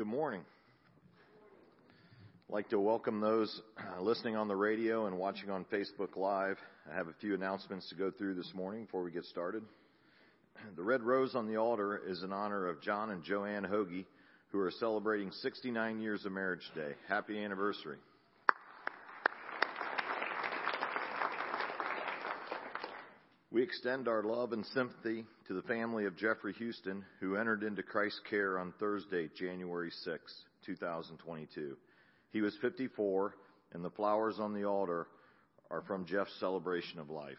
Good morning. I'd like to welcome those uh, listening on the radio and watching on Facebook Live. I have a few announcements to go through this morning before we get started. The red rose on the altar is in honor of John and Joanne Hoagie, who are celebrating 69 years of marriage today. Happy anniversary. We extend our love and sympathy to the family of Jeffrey Houston, who entered into Christ's care on Thursday, January 6, 2022. He was 54, and the flowers on the altar are from Jeff's celebration of life.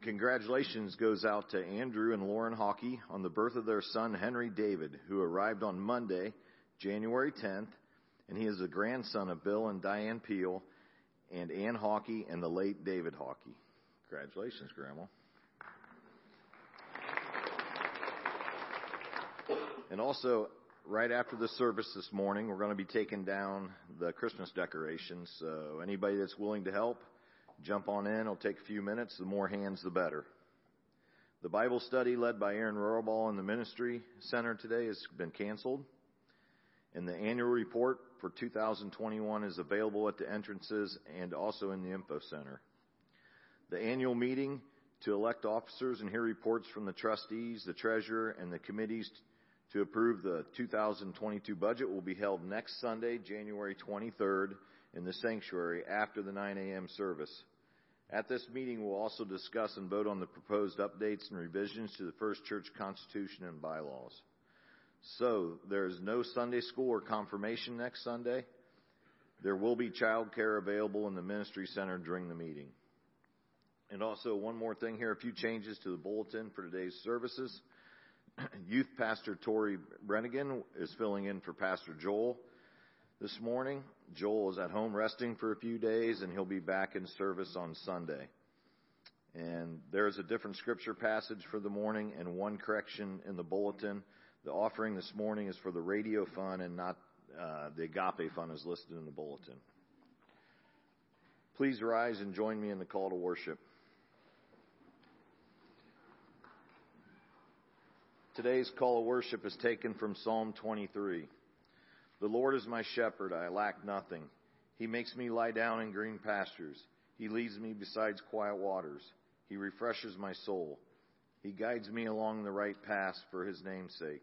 Congratulations goes out to Andrew and Lauren Hockey on the birth of their son, Henry David, who arrived on Monday, January 10th, and he is the grandson of Bill and Diane Peel and Ann Hockey and the late David Hockey. Congratulations, Grandma. And also, right after the service this morning, we're going to be taking down the Christmas decorations. So anybody that's willing to help, jump on in. It'll take a few minutes. The more hands, the better. The Bible study led by Aaron Ruralball in the Ministry Center today has been canceled. And the annual report for 2021 is available at the entrances and also in the info center. The annual meeting to elect officers and hear reports from the trustees, the treasurer, and the committees to approve the 2022 budget will be held next Sunday, January 23rd, in the sanctuary after the 9 a.m. service. At this meeting, we'll also discuss and vote on the proposed updates and revisions to the First Church Constitution and bylaws. So, there is no Sunday school or confirmation next Sunday. There will be childcare available in the Ministry Center during the meeting. And also, one more thing here a few changes to the bulletin for today's services. Youth Pastor Tory Breitigan is filling in for Pastor Joel this morning. Joel is at home resting for a few days, and he'll be back in service on Sunday. And there's a different scripture passage for the morning and one correction in the bulletin. The offering this morning is for the radio fund and not uh, the agape fund is listed in the bulletin. Please rise and join me in the call to worship. Today's call of worship is taken from Psalm 23. The Lord is my shepherd, I lack nothing. He makes me lie down in green pastures. He leads me beside quiet waters. He refreshes my soul. He guides me along the right path for his name's sake.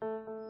Thank you.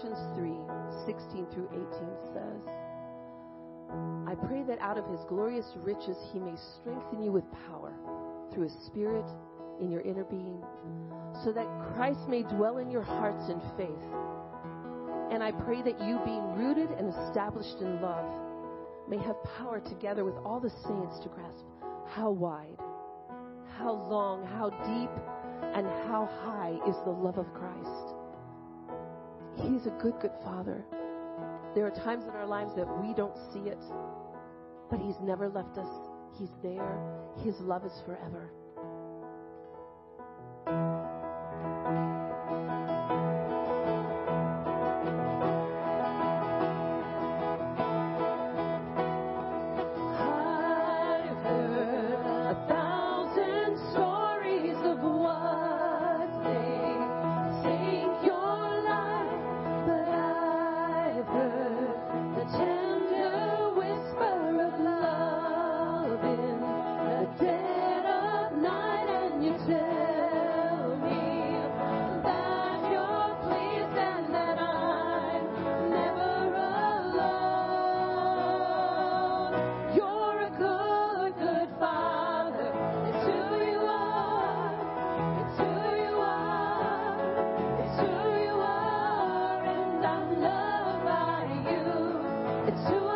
Ephesians 3 16 through 18 says, I pray that out of his glorious riches he may strengthen you with power through his Spirit in your inner being, so that Christ may dwell in your hearts in faith. And I pray that you, being rooted and established in love, may have power together with all the saints to grasp how wide, how long, how deep, and how high is the love of Christ. He's a good, good Father. There are times in our lives that we don't see it, but He's never left us. He's there. His love is forever. It's too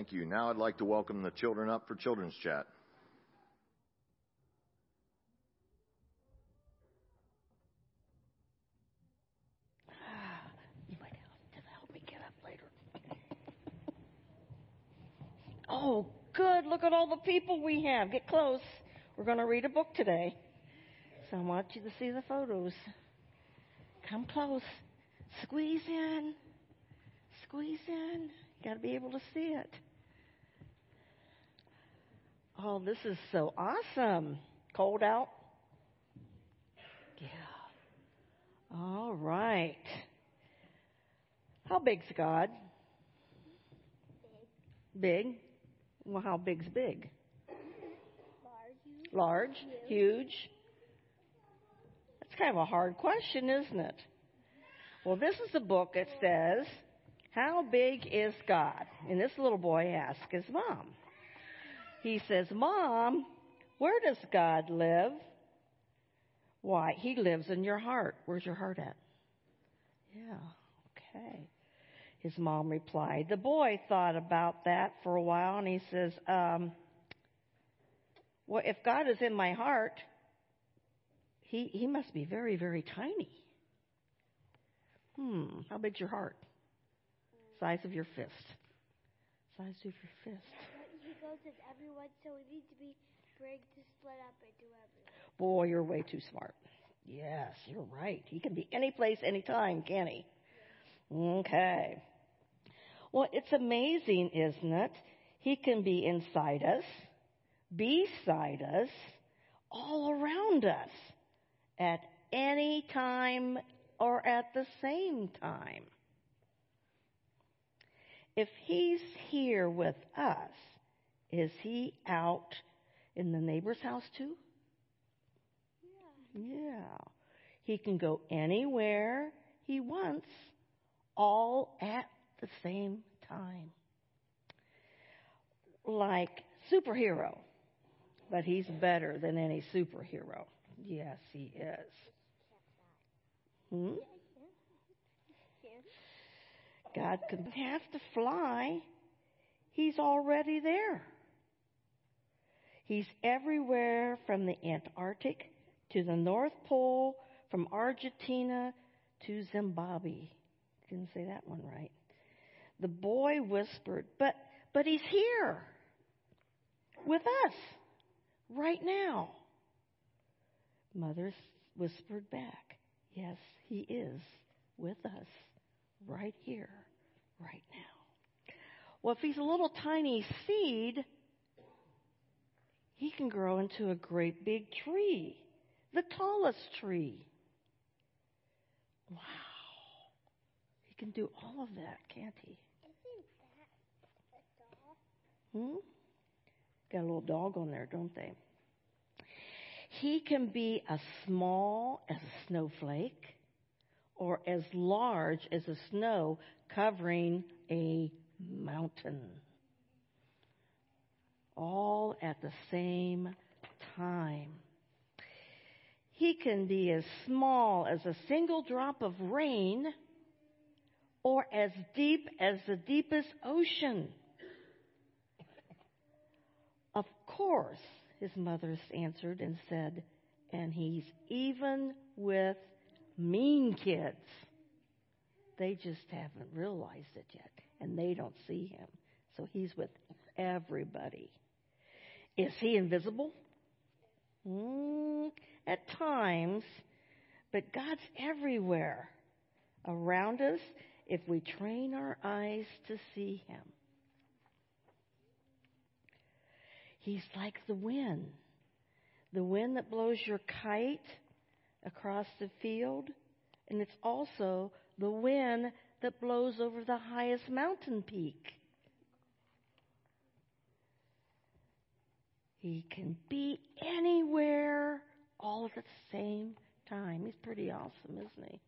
Thank you. Now I'd like to welcome the children up for Children's Chat. You might have to help me get up later. Oh, good. Look at all the people we have. Get close. We're going to read a book today. So I want you to see the photos. Come close. Squeeze in. Squeeze in. Got to be able to see it. Oh, this is so awesome. Cold out? Yeah. All right. How big's God? Big. Big? Well, how big's big? Large. Large? Huge? That's kind of a hard question, isn't it? Well, this is the book that says, How big is God? And this little boy asks his mom. He says, Mom, where does God live? Why, he lives in your heart. Where's your heart at? Yeah, okay. His mom replied. The boy thought about that for a while and he says, um, Well, if God is in my heart, he, he must be very, very tiny. Hmm, how big's your heart? Size of your fist. Size of your fist. With everyone, so we need to be to split up. Boy, you're way too smart. Yes, you're right. He can be any place, anytime, can he? Okay. Well, it's amazing, isn't it? He can be inside us, beside us, all around us, at any time or at the same time. If he's here with us, is he out in the neighbor's house too? Yeah. Yeah. He can go anywhere he wants, all at the same time. Like superhero. But he's better than any superhero. Yes, he is. Hmm? God could have to fly. He's already there. He's everywhere from the Antarctic to the North Pole, from Argentina to Zimbabwe. Didn't say that one right. The boy whispered, "But but he's here with us right now." Mother whispered back, "Yes, he is with us right here, right now." Well, if he's a little tiny seed, he can grow into a great big tree, the tallest tree. Wow. He can do all of that, can't he? Hmm? Got a little dog on there, don't they? He can be as small as a snowflake or as large as a snow covering a mountain. All at the same time. He can be as small as a single drop of rain or as deep as the deepest ocean. Of course, his mother answered and said, and he's even with mean kids. They just haven't realized it yet, and they don't see him. So he's with everybody. Is he invisible? Mm, at times, but God's everywhere around us if we train our eyes to see him. He's like the wind. The wind that blows your kite across the field, and it's also the wind that blows over the highest mountain peak. He can be anywhere all at the same time. He's pretty awesome, isn't he?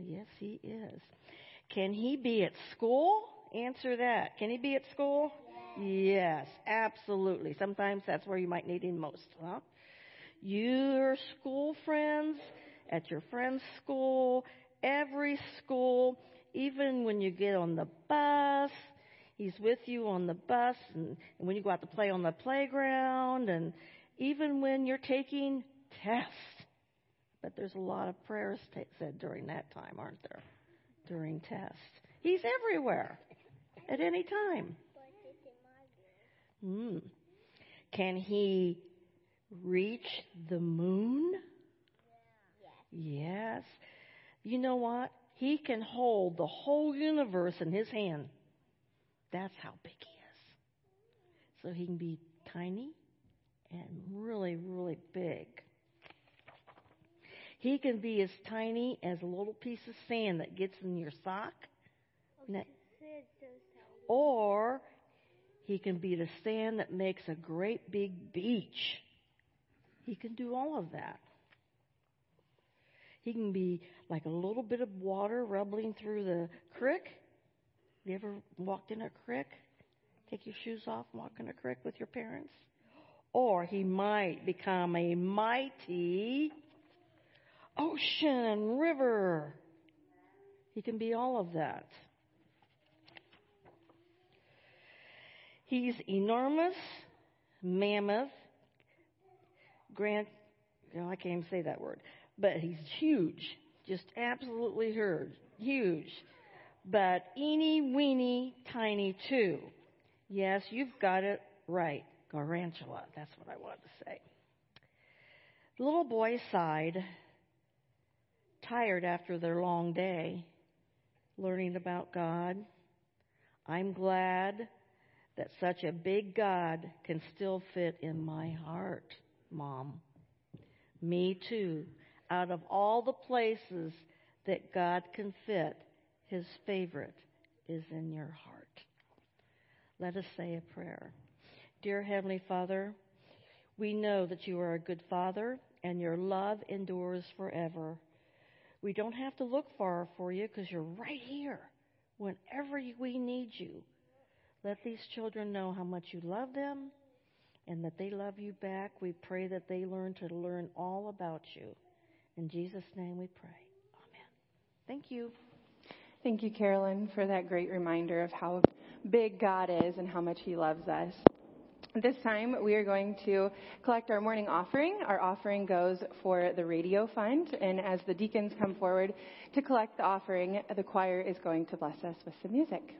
Yes, he is. Can he be at school? Answer that. Can he be at school? Yes, absolutely. Sometimes that's where you might need him most, huh? Your school friends, at your friend's school, every school, even when you get on the bus, He's with you on the bus and, and when you go out to play on the playground and even when you're taking tests. But there's a lot of prayers t- said during that time, aren't there? During tests. He's everywhere at any time. Hmm. Can he reach the moon? Yes. You know what? He can hold the whole universe in his hand. That's how big he is. So he can be tiny and really, really big. He can be as tiny as a little piece of sand that gets in your sock. Or he can be the sand that makes a great big beach. He can do all of that. He can be like a little bit of water rubbling through the creek. You ever walked in a creek? Take your shoes off, walk in a creek with your parents? Or he might become a mighty ocean and river. He can be all of that. He's enormous, mammoth, grand, you know, I can't even say that word, but he's huge, just absolutely huge. But eeny weeny tiny too. Yes, you've got it right. Garantula, that's what I wanted to say. The little boy sighed, tired after their long day, learning about God. I'm glad that such a big God can still fit in my heart, Mom. Me too. Out of all the places that God can fit, His favorite is in your heart. Let us say a prayer. Dear Heavenly Father, we know that you are a good Father and your love endures forever. We don't have to look far for you because you're right here whenever we need you. Let these children know how much you love them and that they love you back. We pray that they learn to learn all about you. In Jesus' name we pray. Amen. Thank you. Thank you, Carolyn, for that great reminder of how big God is and how much He loves us. This time, we are going to collect our morning offering. Our offering goes for the radio fund, and as the deacons come forward to collect the offering, the choir is going to bless us with some music.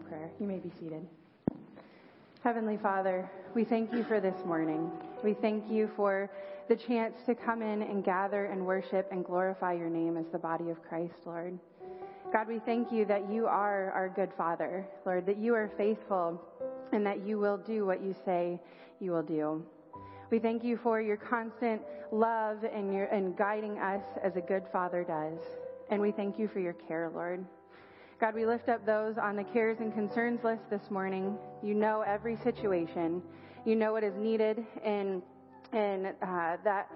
In prayer. You may be seated. Heavenly Father, we thank you for this morning. We thank you for the chance to come in and gather and worship and glorify your name as the body of Christ, Lord. God, we thank you that you are our good Father, Lord, that you are faithful and that you will do what you say you will do. We thank you for your constant love and your and guiding us as a good father does. And we thank you for your care, Lord. God, we lift up those on the cares and concerns list this morning. You know every situation. You know what is needed in in uh, that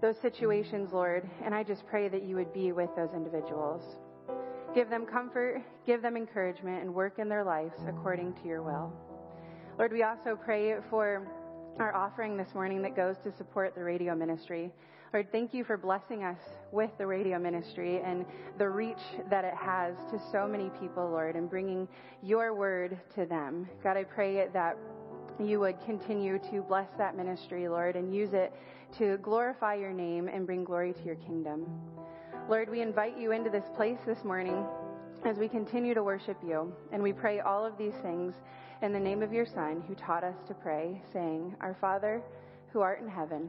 those situations, Lord. And I just pray that you would be with those individuals. Give them comfort, give them encouragement, and work in their lives according to your will. Lord, we also pray for our offering this morning that goes to support the radio ministry. Lord, thank you for blessing us with the radio ministry and the reach that it has to so many people, Lord, and bringing your word to them. God, I pray that you would continue to bless that ministry, Lord, and use it to glorify your name and bring glory to your kingdom. Lord, we invite you into this place this morning as we continue to worship you, and we pray all of these things in the name of your Son, who taught us to pray, saying, Our Father, who art in heaven,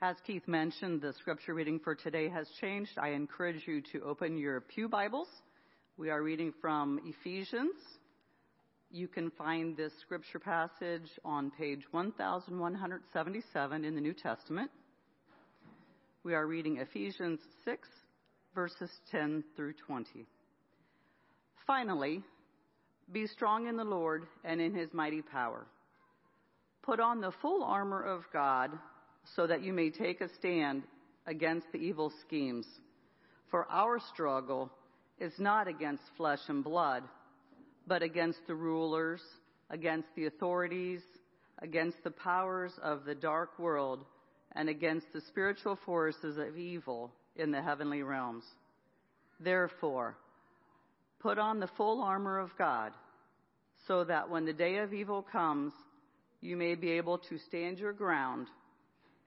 As Keith mentioned, the scripture reading for today has changed. I encourage you to open your Pew Bibles. We are reading from Ephesians. You can find this scripture passage on page 1177 in the New Testament. We are reading Ephesians 6, verses 10 through 20. Finally, be strong in the Lord and in his mighty power. Put on the full armor of God so that you may take a stand against the evil schemes. For our struggle is not against flesh and blood, but against the rulers, against the authorities, against the powers of the dark world, and against the spiritual forces of evil in the heavenly realms. Therefore, put on the full armor of God, so that when the day of evil comes, you may be able to stand your ground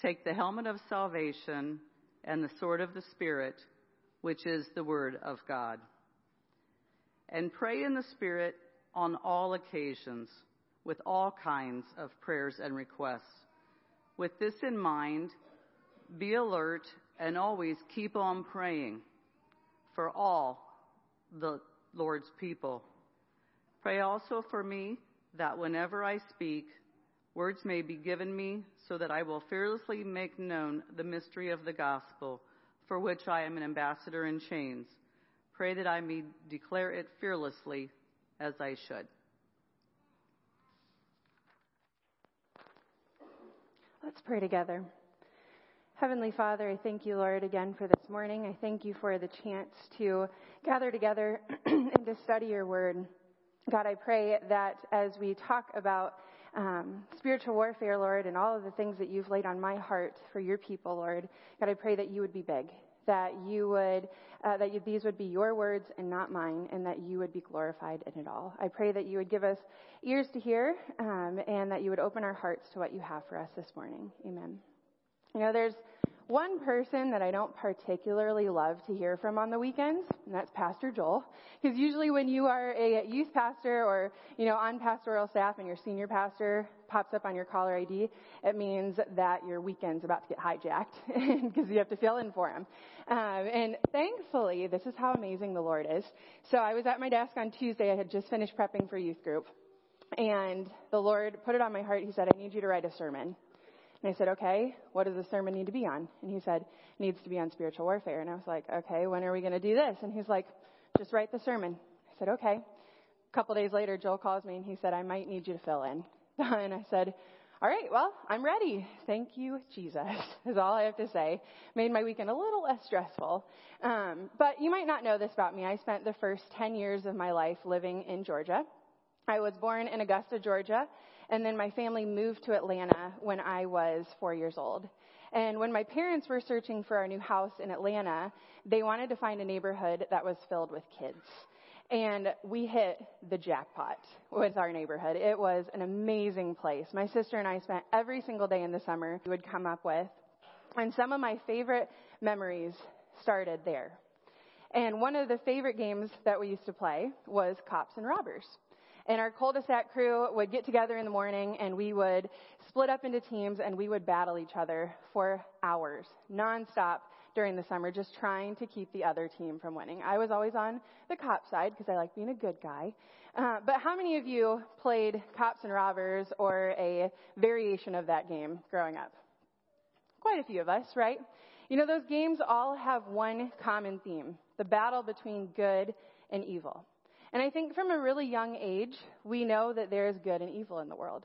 Take the helmet of salvation and the sword of the Spirit, which is the Word of God. And pray in the Spirit on all occasions with all kinds of prayers and requests. With this in mind, be alert and always keep on praying for all the Lord's people. Pray also for me that whenever I speak, words may be given me so that I will fearlessly make known the mystery of the gospel, for which I am an ambassador in chains. Pray that I may declare it fearlessly as I should. Let's pray together. Heavenly Father, I thank you, Lord, again for this morning. I thank you for the chance to gather together and to study your word. God, I pray that as we talk about um, spiritual warfare, Lord, and all of the things that you've laid on my heart for your people, Lord. God, I pray that you would be big, that you would, uh, that you, these would be your words and not mine, and that you would be glorified in it all. I pray that you would give us ears to hear, um, and that you would open our hearts to what you have for us this morning. Amen. You know, there's one person that I don't particularly love to hear from on the weekends, and that's Pastor Joel. Because usually when you are a youth pastor or, you know, on pastoral staff and your senior pastor pops up on your caller ID, it means that your weekend's about to get hijacked because you have to fill in for him. Um, and thankfully, this is how amazing the Lord is. So I was at my desk on Tuesday. I had just finished prepping for youth group. And the Lord put it on my heart. He said, I need you to write a sermon. And I said, okay, what does the sermon need to be on? And he said, needs to be on spiritual warfare. And I was like, okay, when are we going to do this? And he's like, just write the sermon. I said, okay. A couple days later, Joel calls me and he said, I might need you to fill in. and I said, all right, well, I'm ready. Thank you, Jesus, is all I have to say. Made my weekend a little less stressful. Um, but you might not know this about me. I spent the first 10 years of my life living in Georgia. I was born in Augusta, Georgia, and then my family moved to Atlanta when I was four years old. And when my parents were searching for our new house in Atlanta, they wanted to find a neighborhood that was filled with kids. And we hit the jackpot with our neighborhood. It was an amazing place. My sister and I spent every single day in the summer we would come up with. And some of my favorite memories started there. And one of the favorite games that we used to play was cops and robbers. And our cul-de-sac crew would get together in the morning and we would split up into teams and we would battle each other for hours, nonstop during the summer, just trying to keep the other team from winning. I was always on the cop side because I like being a good guy. Uh, but how many of you played cops and robbers or a variation of that game growing up? Quite a few of us, right? You know, those games all have one common theme the battle between good and evil. And I think from a really young age, we know that there is good and evil in the world.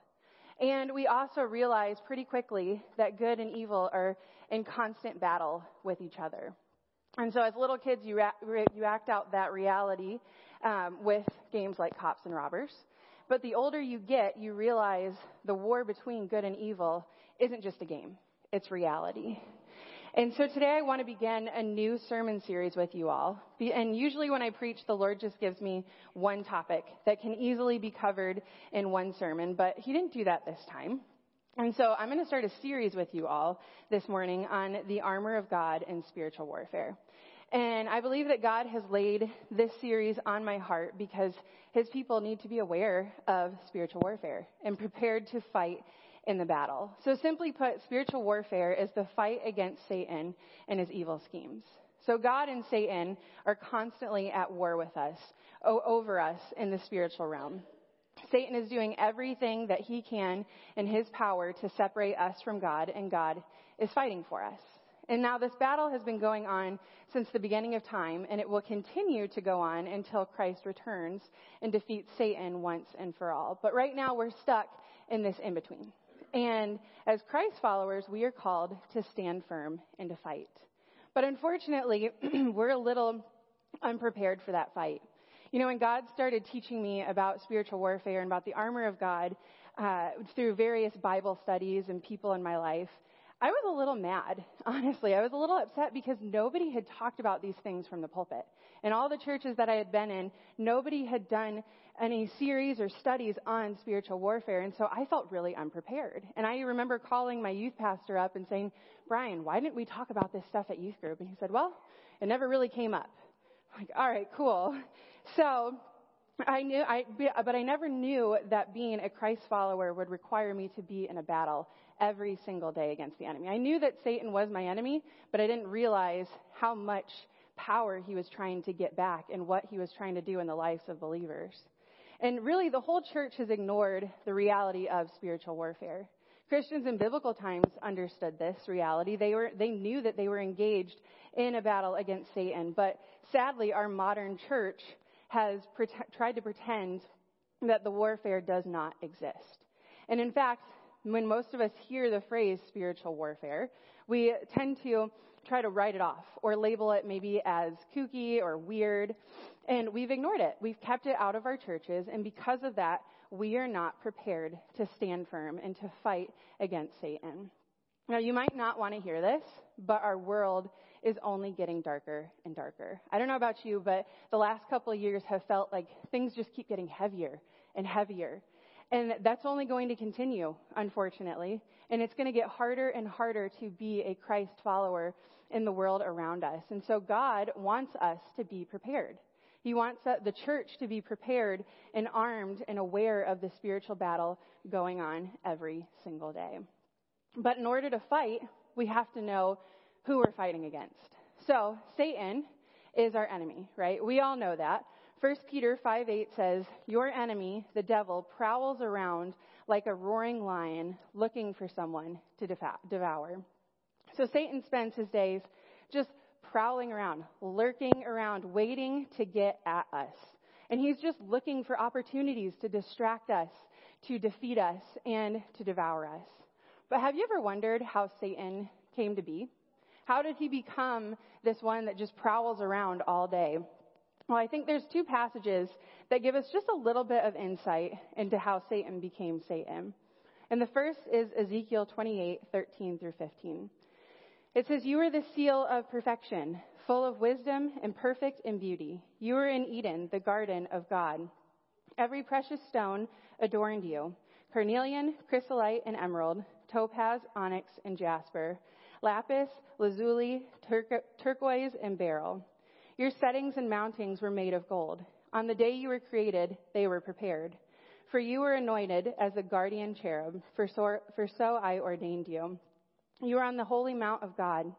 And we also realize pretty quickly that good and evil are in constant battle with each other. And so as little kids, you, ra- you act out that reality um, with games like Cops and Robbers. But the older you get, you realize the war between good and evil isn't just a game. It's reality. And so today I want to begin a new sermon series with you all. And usually when I preach, the Lord just gives me one topic that can easily be covered in one sermon, but He didn't do that this time. And so I'm going to start a series with you all this morning on the armor of God and spiritual warfare. And I believe that God has laid this series on my heart because His people need to be aware of spiritual warfare and prepared to fight in the battle. So simply put, spiritual warfare is the fight against Satan and his evil schemes. So God and Satan are constantly at war with us, over us in the spiritual realm. Satan is doing everything that he can in his power to separate us from God, and God is fighting for us. And now this battle has been going on since the beginning of time, and it will continue to go on until Christ returns and defeats Satan once and for all. But right now we're stuck in this in between. And as Christ followers, we are called to stand firm and to fight. But unfortunately, we're a little unprepared for that fight. You know, when God started teaching me about spiritual warfare and about the armor of God uh, through various Bible studies and people in my life, I was a little mad, honestly. I was a little upset because nobody had talked about these things from the pulpit. In all the churches that I had been in, nobody had done any series or studies on spiritual warfare, and so I felt really unprepared. And I remember calling my youth pastor up and saying, Brian, why didn't we talk about this stuff at youth group? And he said, well, it never really came up. I'm like, all right, cool. So I knew, I, but I never knew that being a Christ follower would require me to be in a battle every single day against the enemy. I knew that Satan was my enemy, but I didn't realize how much power he was trying to get back and what he was trying to do in the lives of believers. And really, the whole church has ignored the reality of spiritual warfare. Christians in biblical times understood this reality. They were, they knew that they were engaged in a battle against Satan. But sadly, our modern church has pre- tried to pretend that the warfare does not exist. And in fact, when most of us hear the phrase spiritual warfare, we tend to try to write it off or label it maybe as kooky or weird. And we've ignored it. We've kept it out of our churches. And because of that, we are not prepared to stand firm and to fight against Satan. Now, you might not want to hear this, but our world is only getting darker and darker. I don't know about you, but the last couple of years have felt like things just keep getting heavier and heavier. And that's only going to continue, unfortunately. And it's going to get harder and harder to be a Christ follower in the world around us. And so God wants us to be prepared. He wants the church to be prepared and armed and aware of the spiritual battle going on every single day. But in order to fight, we have to know who we're fighting against. So, Satan is our enemy, right? We all know that. 1 Peter 5 8 says, Your enemy, the devil, prowls around like a roaring lion looking for someone to devour. So Satan spends his days just prowling around, lurking around, waiting to get at us. And he's just looking for opportunities to distract us, to defeat us, and to devour us. But have you ever wondered how Satan came to be? How did he become this one that just prowls around all day? Well, I think there's two passages that give us just a little bit of insight into how Satan became Satan. And the first is Ezekiel 28, 13 through 15. It says, You are the seal of perfection, full of wisdom and perfect in beauty. You were in Eden, the garden of God. Every precious stone adorned you carnelian, chrysolite, and emerald, topaz, onyx, and jasper, lapis, lazuli, tur- turquoise, and beryl. Your settings and mountings were made of gold. On the day you were created, they were prepared. For you were anointed as a guardian cherub, for so, for so I ordained you. You were on the holy mount of God.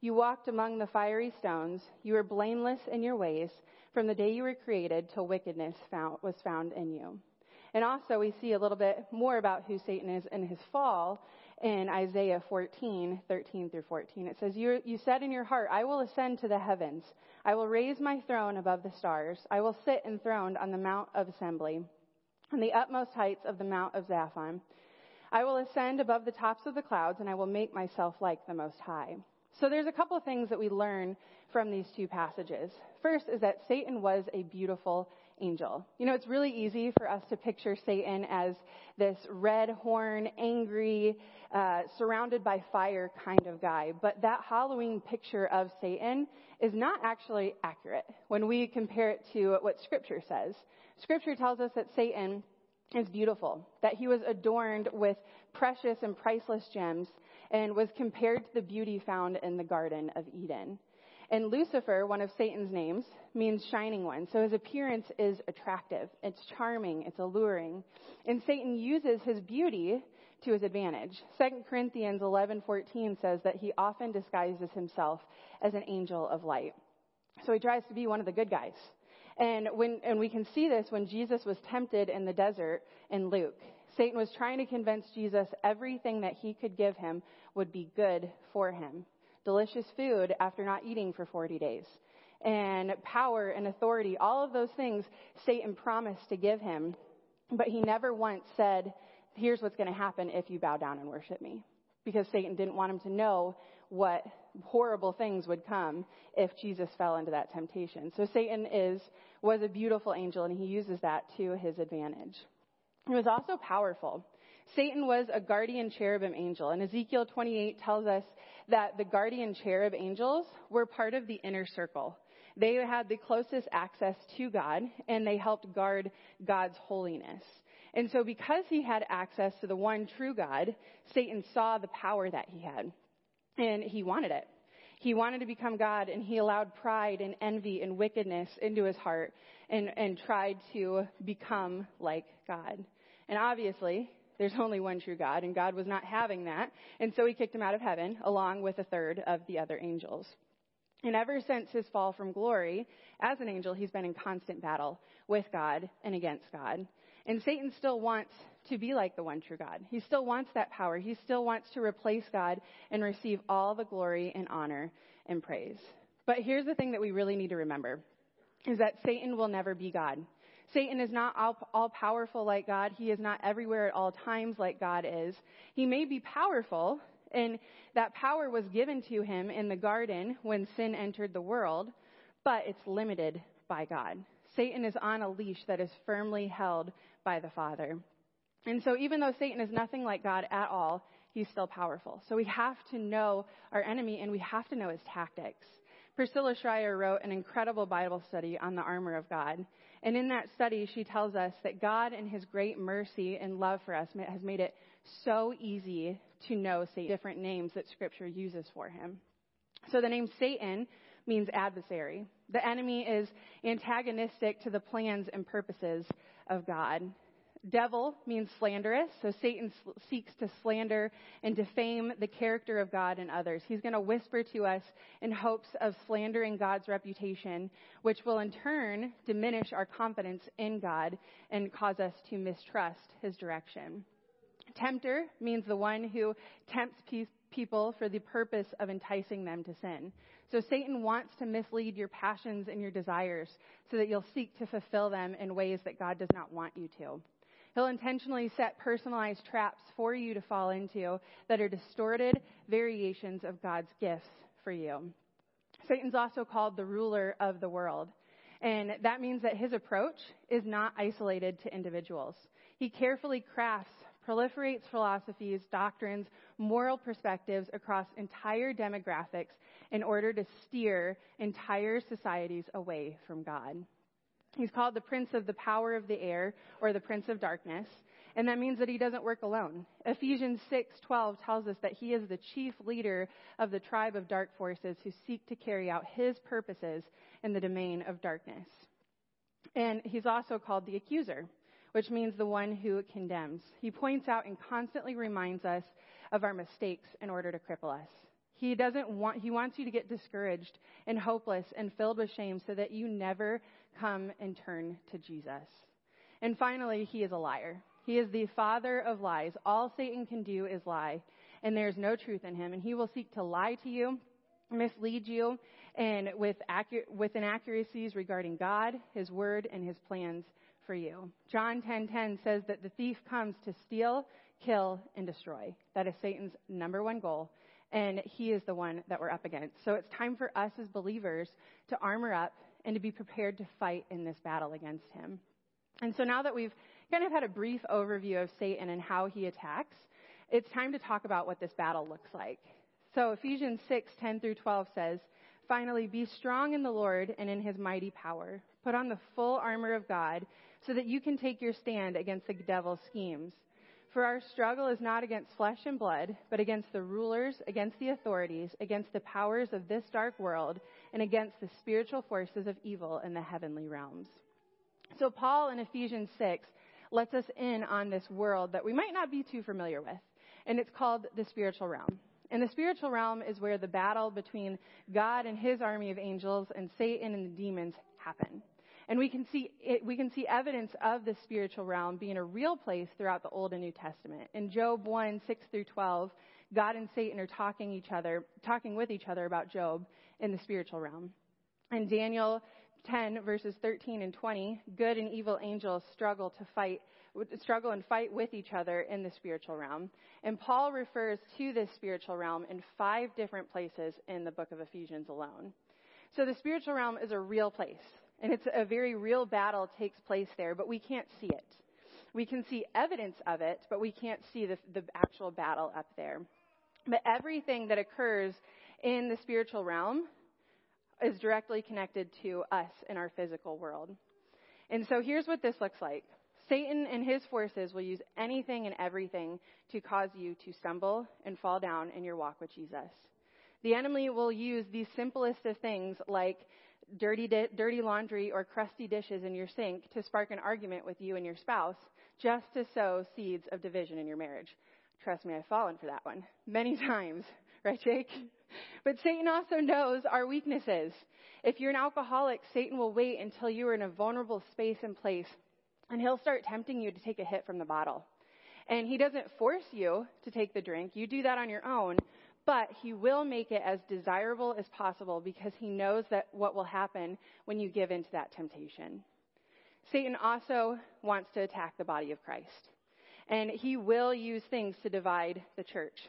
You walked among the fiery stones. You were blameless in your ways from the day you were created till wickedness found, was found in you. And also, we see a little bit more about who Satan is in his fall in Isaiah 14, 13 through 14. It says, you, you said in your heart, I will ascend to the heavens. I will raise my throne above the stars. I will sit enthroned on the Mount of Assembly, on the utmost heights of the Mount of Zaphon. I will ascend above the tops of the clouds, and I will make myself like the Most High. So there's a couple of things that we learn from these two passages. First is that Satan was a beautiful angel. You know, it's really easy for us to picture Satan as this red horn, angry, uh, surrounded by fire kind of guy. But that Halloween picture of Satan is not actually accurate when we compare it to what Scripture says. Scripture tells us that Satan is beautiful, that he was adorned with precious and priceless gems and was compared to the beauty found in the Garden of Eden. And Lucifer, one of Satan's names, means shining one. So his appearance is attractive. It's charming. It's alluring. And Satan uses his beauty to his advantage. 2 Corinthians 11:14 says that he often disguises himself as an angel of light. So he tries to be one of the good guys. And when and we can see this when Jesus was tempted in the desert in Luke. Satan was trying to convince Jesus everything that he could give him would be good for him delicious food after not eating for 40 days, and power and authority, all of those things Satan promised to give him, but he never once said, Here's what's going to happen if you bow down and worship me. Because Satan didn't want him to know what horrible things would come if Jesus fell into that temptation. So Satan is, was a beautiful angel and he uses that to his advantage. He was also powerful. Satan was a guardian cherubim angel, and Ezekiel 28 tells us that the guardian cherub angels were part of the inner circle. They had the closest access to God, and they helped guard God's holiness. And so, because he had access to the one true God, Satan saw the power that he had, and he wanted it. He wanted to become God, and he allowed pride and envy and wickedness into his heart and, and tried to become like God. And obviously, there's only one true God, and God was not having that. And so he kicked him out of heaven, along with a third of the other angels. And ever since his fall from glory, as an angel, he's been in constant battle with God and against God. And Satan still wants to be like the one true God. He still wants that power. He still wants to replace God and receive all the glory and honor and praise. But here's the thing that we really need to remember is that Satan will never be God. Satan is not all, all powerful like God. He is not everywhere at all times like God is. He may be powerful, and that power was given to him in the garden when sin entered the world, but it's limited by God. Satan is on a leash that is firmly held by the Father. And so, even though Satan is nothing like God at all, he's still powerful. So, we have to know our enemy and we have to know his tactics. Priscilla Shirer wrote an incredible Bible study on the armor of God. And in that study, she tells us that God, in his great mercy and love for us, has made it so easy to know say, different names that Scripture uses for him. So the name Satan means adversary. The enemy is antagonistic to the plans and purposes of God. Devil means slanderous, so Satan seeks to slander and defame the character of God and others. He's going to whisper to us in hopes of slandering God's reputation, which will in turn diminish our confidence in God and cause us to mistrust his direction. Tempter means the one who tempts people for the purpose of enticing them to sin. So Satan wants to mislead your passions and your desires so that you'll seek to fulfill them in ways that God does not want you to. He'll intentionally set personalized traps for you to fall into that are distorted variations of God's gifts for you. Satan's also called the ruler of the world. And that means that his approach is not isolated to individuals. He carefully crafts proliferates philosophies, doctrines, moral perspectives across entire demographics in order to steer entire societies away from God. He's called the prince of the power of the air or the prince of darkness, and that means that he doesn't work alone. Ephesians 6:12 tells us that he is the chief leader of the tribe of dark forces who seek to carry out his purposes in the domain of darkness. And he's also called the accuser which means the one who condemns. He points out and constantly reminds us of our mistakes in order to cripple us. He doesn't want, he wants you to get discouraged and hopeless and filled with shame so that you never come and turn to Jesus. And finally, he is a liar. He is the father of lies. All Satan can do is lie, and there's no truth in him. And he will seek to lie to you, mislead you, and with, with inaccuracies regarding God, his word, and his plans for you. John 10:10 says that the thief comes to steal, kill, and destroy. That is Satan's number one goal, and he is the one that we're up against. So it's time for us as believers to armor up and to be prepared to fight in this battle against him. And so now that we've kind of had a brief overview of Satan and how he attacks, it's time to talk about what this battle looks like. So Ephesians 6:10 through 12 says, Finally, be strong in the Lord and in his mighty power. Put on the full armor of God so that you can take your stand against the devil's schemes. For our struggle is not against flesh and blood, but against the rulers, against the authorities, against the powers of this dark world, and against the spiritual forces of evil in the heavenly realms. So, Paul in Ephesians 6 lets us in on this world that we might not be too familiar with, and it's called the spiritual realm. And the spiritual realm is where the battle between God and his army of angels and Satan and the demons happen. And we can see it, we can see evidence of the spiritual realm being a real place throughout the Old and New Testament. In Job 1, 6 through 12, God and Satan are talking each other, talking with each other about Job in the spiritual realm. In Daniel 10 verses 13 and 20, good and evil angels struggle to fight, struggle and fight with each other in the spiritual realm. And Paul refers to this spiritual realm in five different places in the book of Ephesians alone. So the spiritual realm is a real place. And it's a very real battle takes place there, but we can't see it. We can see evidence of it, but we can't see the, the actual battle up there. But everything that occurs in the spiritual realm is directly connected to us in our physical world. And so here's what this looks like. Satan and his forces will use anything and everything to cause you to stumble and fall down in your walk with Jesus. The enemy will use the simplest of things like dirty, di- dirty laundry or crusty dishes in your sink to spark an argument with you and your spouse just to sow seeds of division in your marriage. Trust me, I've fallen for that one many times. Right, Jake? But Satan also knows our weaknesses. If you're an alcoholic, Satan will wait until you are in a vulnerable space and place, and he'll start tempting you to take a hit from the bottle. And he doesn't force you to take the drink. You do that on your own, but he will make it as desirable as possible because he knows that what will happen when you give in to that temptation. Satan also wants to attack the body of Christ. And he will use things to divide the church.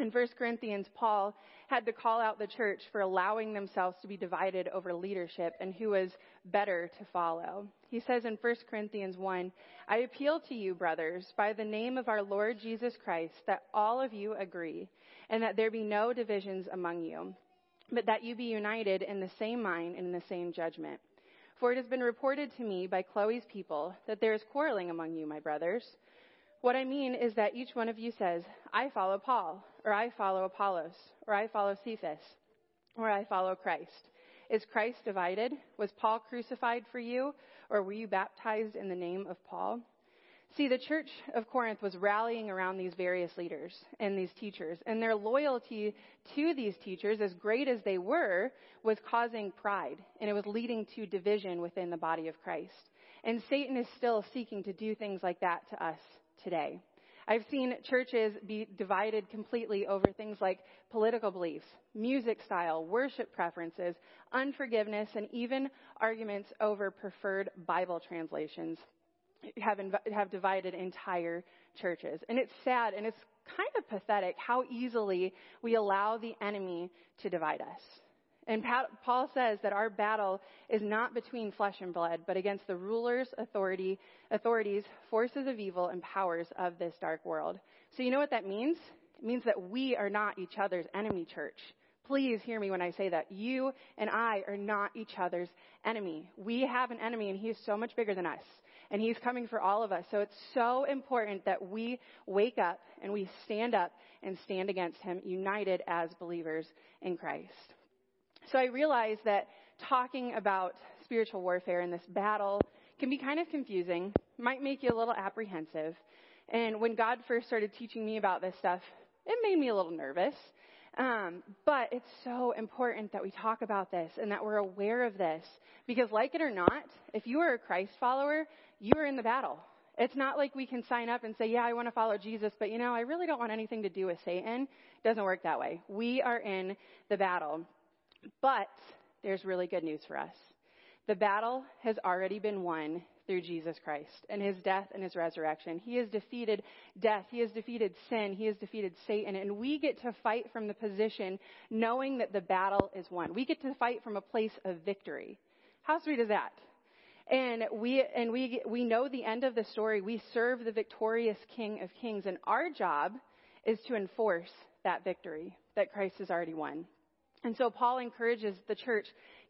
In 1 Corinthians, Paul had to call out the church for allowing themselves to be divided over leadership and who was better to follow. He says in 1 Corinthians 1, I appeal to you, brothers, by the name of our Lord Jesus Christ, that all of you agree, and that there be no divisions among you, but that you be united in the same mind and in the same judgment. For it has been reported to me by Chloe's people that there is quarreling among you, my brothers. What I mean is that each one of you says, I follow Paul, or I follow Apollos, or I follow Cephas, or I follow Christ. Is Christ divided? Was Paul crucified for you, or were you baptized in the name of Paul? See, the church of Corinth was rallying around these various leaders and these teachers, and their loyalty to these teachers, as great as they were, was causing pride, and it was leading to division within the body of Christ. And Satan is still seeking to do things like that to us today. I've seen churches be divided completely over things like political beliefs, music style, worship preferences, unforgiveness, and even arguments over preferred Bible translations have, inv- have divided entire churches. And it's sad and it's kind of pathetic how easily we allow the enemy to divide us. And Paul says that our battle is not between flesh and blood, but against the rulers, authority, authorities, forces of evil, and powers of this dark world. So you know what that means? It means that we are not each other's enemy, church. Please hear me when I say that. You and I are not each other's enemy. We have an enemy, and he is so much bigger than us. And he's coming for all of us. So it's so important that we wake up and we stand up and stand against him, united as believers in Christ. So I realized that talking about spiritual warfare and this battle can be kind of confusing, might make you a little apprehensive. And when God first started teaching me about this stuff, it made me a little nervous. Um, but it's so important that we talk about this and that we're aware of this. Because, like it or not, if you are a Christ follower, you are in the battle. It's not like we can sign up and say, Yeah, I want to follow Jesus, but you know, I really don't want anything to do with Satan. It doesn't work that way. We are in the battle. But there's really good news for us. The battle has already been won through Jesus Christ and his death and his resurrection. He has defeated death. He has defeated sin. He has defeated Satan. And we get to fight from the position knowing that the battle is won. We get to fight from a place of victory. How sweet is that? And we, and we, we know the end of the story. We serve the victorious King of Kings. And our job is to enforce that victory that Christ has already won. And so Paul encourages the church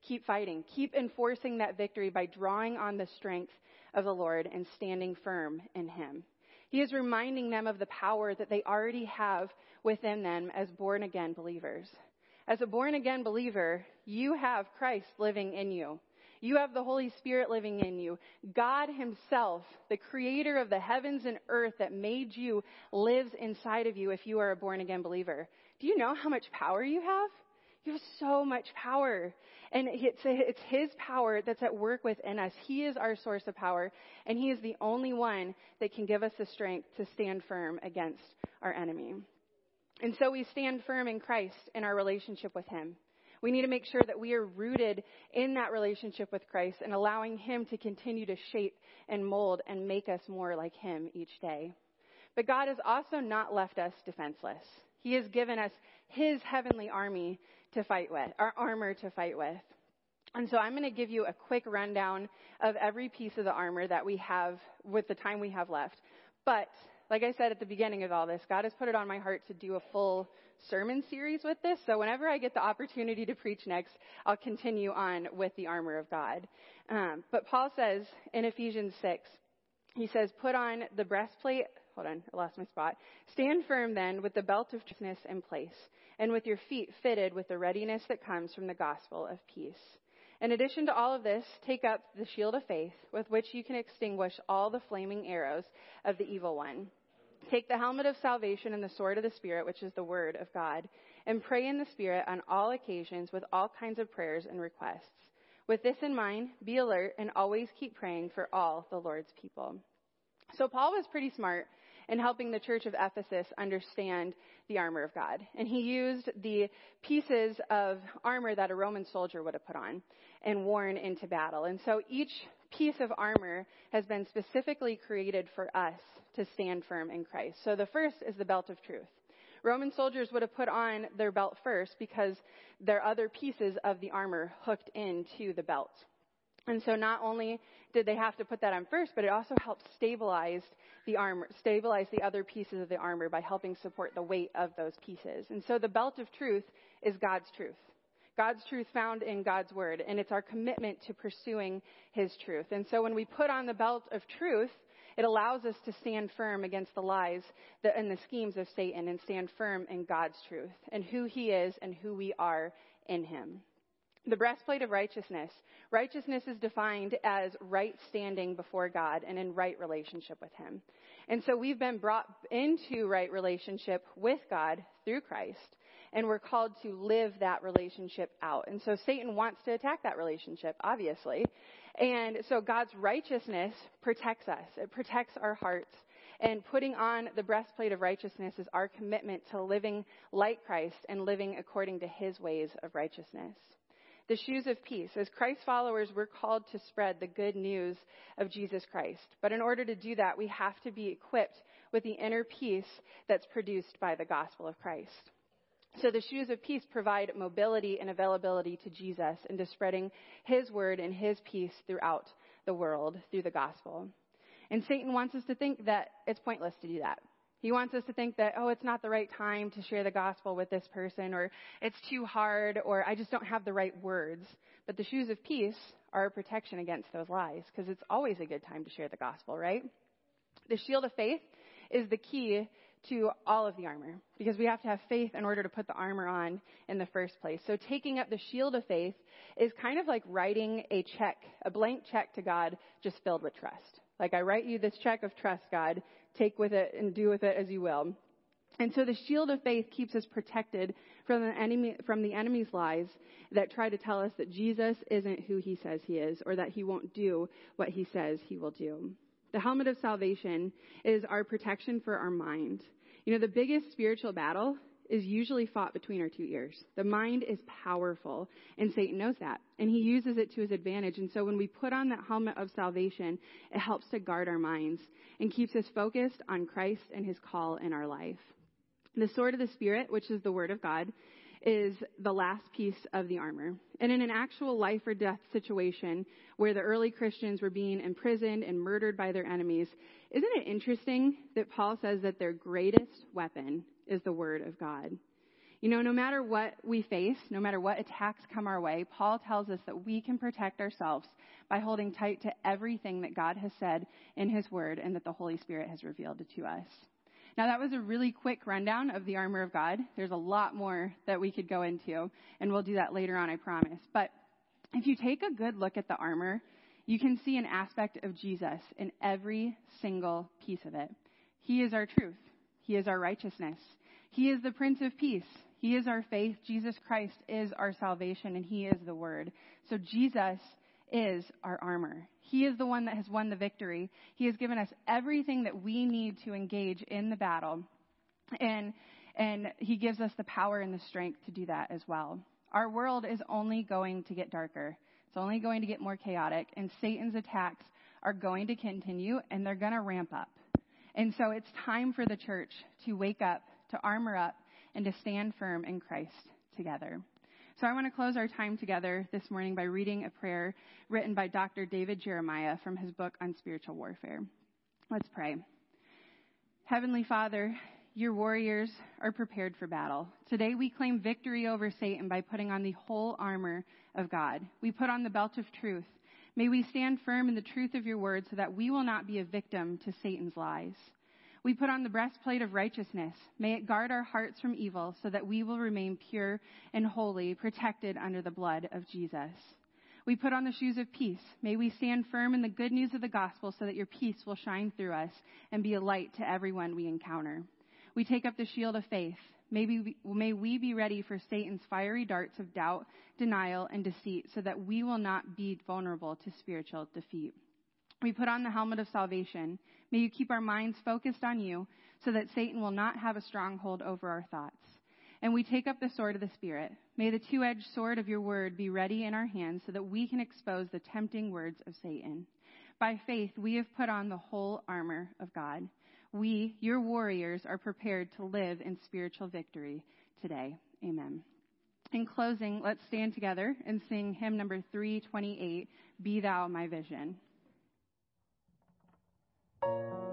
keep fighting, keep enforcing that victory by drawing on the strength of the Lord and standing firm in Him. He is reminding them of the power that they already have within them as born again believers. As a born again believer, you have Christ living in you. You have the Holy Spirit living in you. God Himself, the creator of the heavens and earth that made you, lives inside of you if you are a born again believer. Do you know how much power you have? Have so much power. And it's, it's His power that's at work within us. He is our source of power, and He is the only one that can give us the strength to stand firm against our enemy. And so we stand firm in Christ in our relationship with Him. We need to make sure that we are rooted in that relationship with Christ and allowing Him to continue to shape and mold and make us more like Him each day. But God has also not left us defenseless. He has given us His heavenly army to fight with, our armor to fight with. And so I'm going to give you a quick rundown of every piece of the armor that we have with the time we have left. But like I said at the beginning of all this, God has put it on my heart to do a full sermon series with this. So whenever I get the opportunity to preach next, I'll continue on with the armor of God. Um, but Paul says in Ephesians 6, he says, put on the breastplate. Hold on, I lost my spot. Stand firm then with the belt of truth in place and with your feet fitted with the readiness that comes from the gospel of peace. In addition to all of this, take up the shield of faith with which you can extinguish all the flaming arrows of the evil one. Take the helmet of salvation and the sword of the Spirit, which is the word of God, and pray in the Spirit on all occasions with all kinds of prayers and requests. With this in mind, be alert and always keep praying for all the Lord's people. So Paul was pretty smart in helping the church of Ephesus understand the armor of God. And he used the pieces of armor that a Roman soldier would have put on and worn into battle. And so each piece of armor has been specifically created for us to stand firm in Christ. So the first is the belt of truth. Roman soldiers would have put on their belt first because there are other pieces of the armor hooked into the belt. And so not only did they have to put that on first, but it also helped stabilize the armor, stabilize the other pieces of the armor by helping support the weight of those pieces. And so the belt of truth is God's truth. God's truth found in God's word, and it's our commitment to pursuing his truth. And so when we put on the belt of truth, it allows us to stand firm against the lies and the schemes of Satan and stand firm in God's truth and who he is and who we are in him. The breastplate of righteousness. Righteousness is defined as right standing before God and in right relationship with Him. And so we've been brought into right relationship with God through Christ, and we're called to live that relationship out. And so Satan wants to attack that relationship, obviously. And so God's righteousness protects us. It protects our hearts. And putting on the breastplate of righteousness is our commitment to living like Christ and living according to his ways of righteousness. The shoes of peace. As Christ followers, we're called to spread the good news of Jesus Christ. But in order to do that, we have to be equipped with the inner peace that's produced by the gospel of Christ. So the shoes of peace provide mobility and availability to Jesus and to spreading his word and his peace throughout the world through the gospel. And Satan wants us to think that it's pointless to do that. He wants us to think that, oh, it's not the right time to share the gospel with this person, or it's too hard, or I just don't have the right words. But the shoes of peace are a protection against those lies, because it's always a good time to share the gospel, right? The shield of faith is the key to all of the armor, because we have to have faith in order to put the armor on in the first place. So taking up the shield of faith is kind of like writing a check, a blank check to God, just filled with trust. Like I write you this check of trust, God take with it and do with it as you will. And so the shield of faith keeps us protected from the enemy, from the enemy's lies that try to tell us that Jesus isn't who he says he is or that he won't do what he says he will do. The helmet of salvation is our protection for our mind. You know, the biggest spiritual battle is usually fought between our two ears. The mind is powerful, and Satan knows that, and he uses it to his advantage. And so when we put on that helmet of salvation, it helps to guard our minds and keeps us focused on Christ and his call in our life. The sword of the Spirit, which is the Word of God, is the last piece of the armor. And in an actual life or death situation where the early Christians were being imprisoned and murdered by their enemies, isn't it interesting that Paul says that their greatest weapon is the Word of God? You know, no matter what we face, no matter what attacks come our way, Paul tells us that we can protect ourselves by holding tight to everything that God has said in His Word and that the Holy Spirit has revealed to us. Now, that was a really quick rundown of the armor of God. There's a lot more that we could go into, and we'll do that later on, I promise. But if you take a good look at the armor, you can see an aspect of Jesus in every single piece of it. He is our truth. He is our righteousness. He is the Prince of Peace. He is our faith. Jesus Christ is our salvation, and He is the Word. So Jesus is our armor. He is the one that has won the victory. He has given us everything that we need to engage in the battle. And, and He gives us the power and the strength to do that as well. Our world is only going to get darker. It's only going to get more chaotic, and Satan's attacks are going to continue, and they're going to ramp up. And so it's time for the church to wake up, to armor up, and to stand firm in Christ together. So I want to close our time together this morning by reading a prayer written by Dr. David Jeremiah from his book on spiritual warfare. Let's pray. Heavenly Father, your warriors are prepared for battle. Today we claim victory over Satan by putting on the whole armor of God. We put on the belt of truth. May we stand firm in the truth of your word so that we will not be a victim to Satan's lies. We put on the breastplate of righteousness. May it guard our hearts from evil so that we will remain pure and holy, protected under the blood of Jesus. We put on the shoes of peace. May we stand firm in the good news of the gospel so that your peace will shine through us and be a light to everyone we encounter. We take up the shield of faith. May we, may we be ready for Satan's fiery darts of doubt, denial, and deceit so that we will not be vulnerable to spiritual defeat. We put on the helmet of salvation. May you keep our minds focused on you so that Satan will not have a stronghold over our thoughts. And we take up the sword of the Spirit. May the two edged sword of your word be ready in our hands so that we can expose the tempting words of Satan. By faith, we have put on the whole armor of God. We, your warriors, are prepared to live in spiritual victory today. Amen. In closing, let's stand together and sing hymn number 328, Be Thou My Vision. Be thou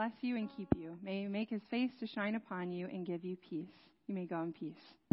bless you and keep you. May he make his face to shine upon you and give you peace. You may go in peace.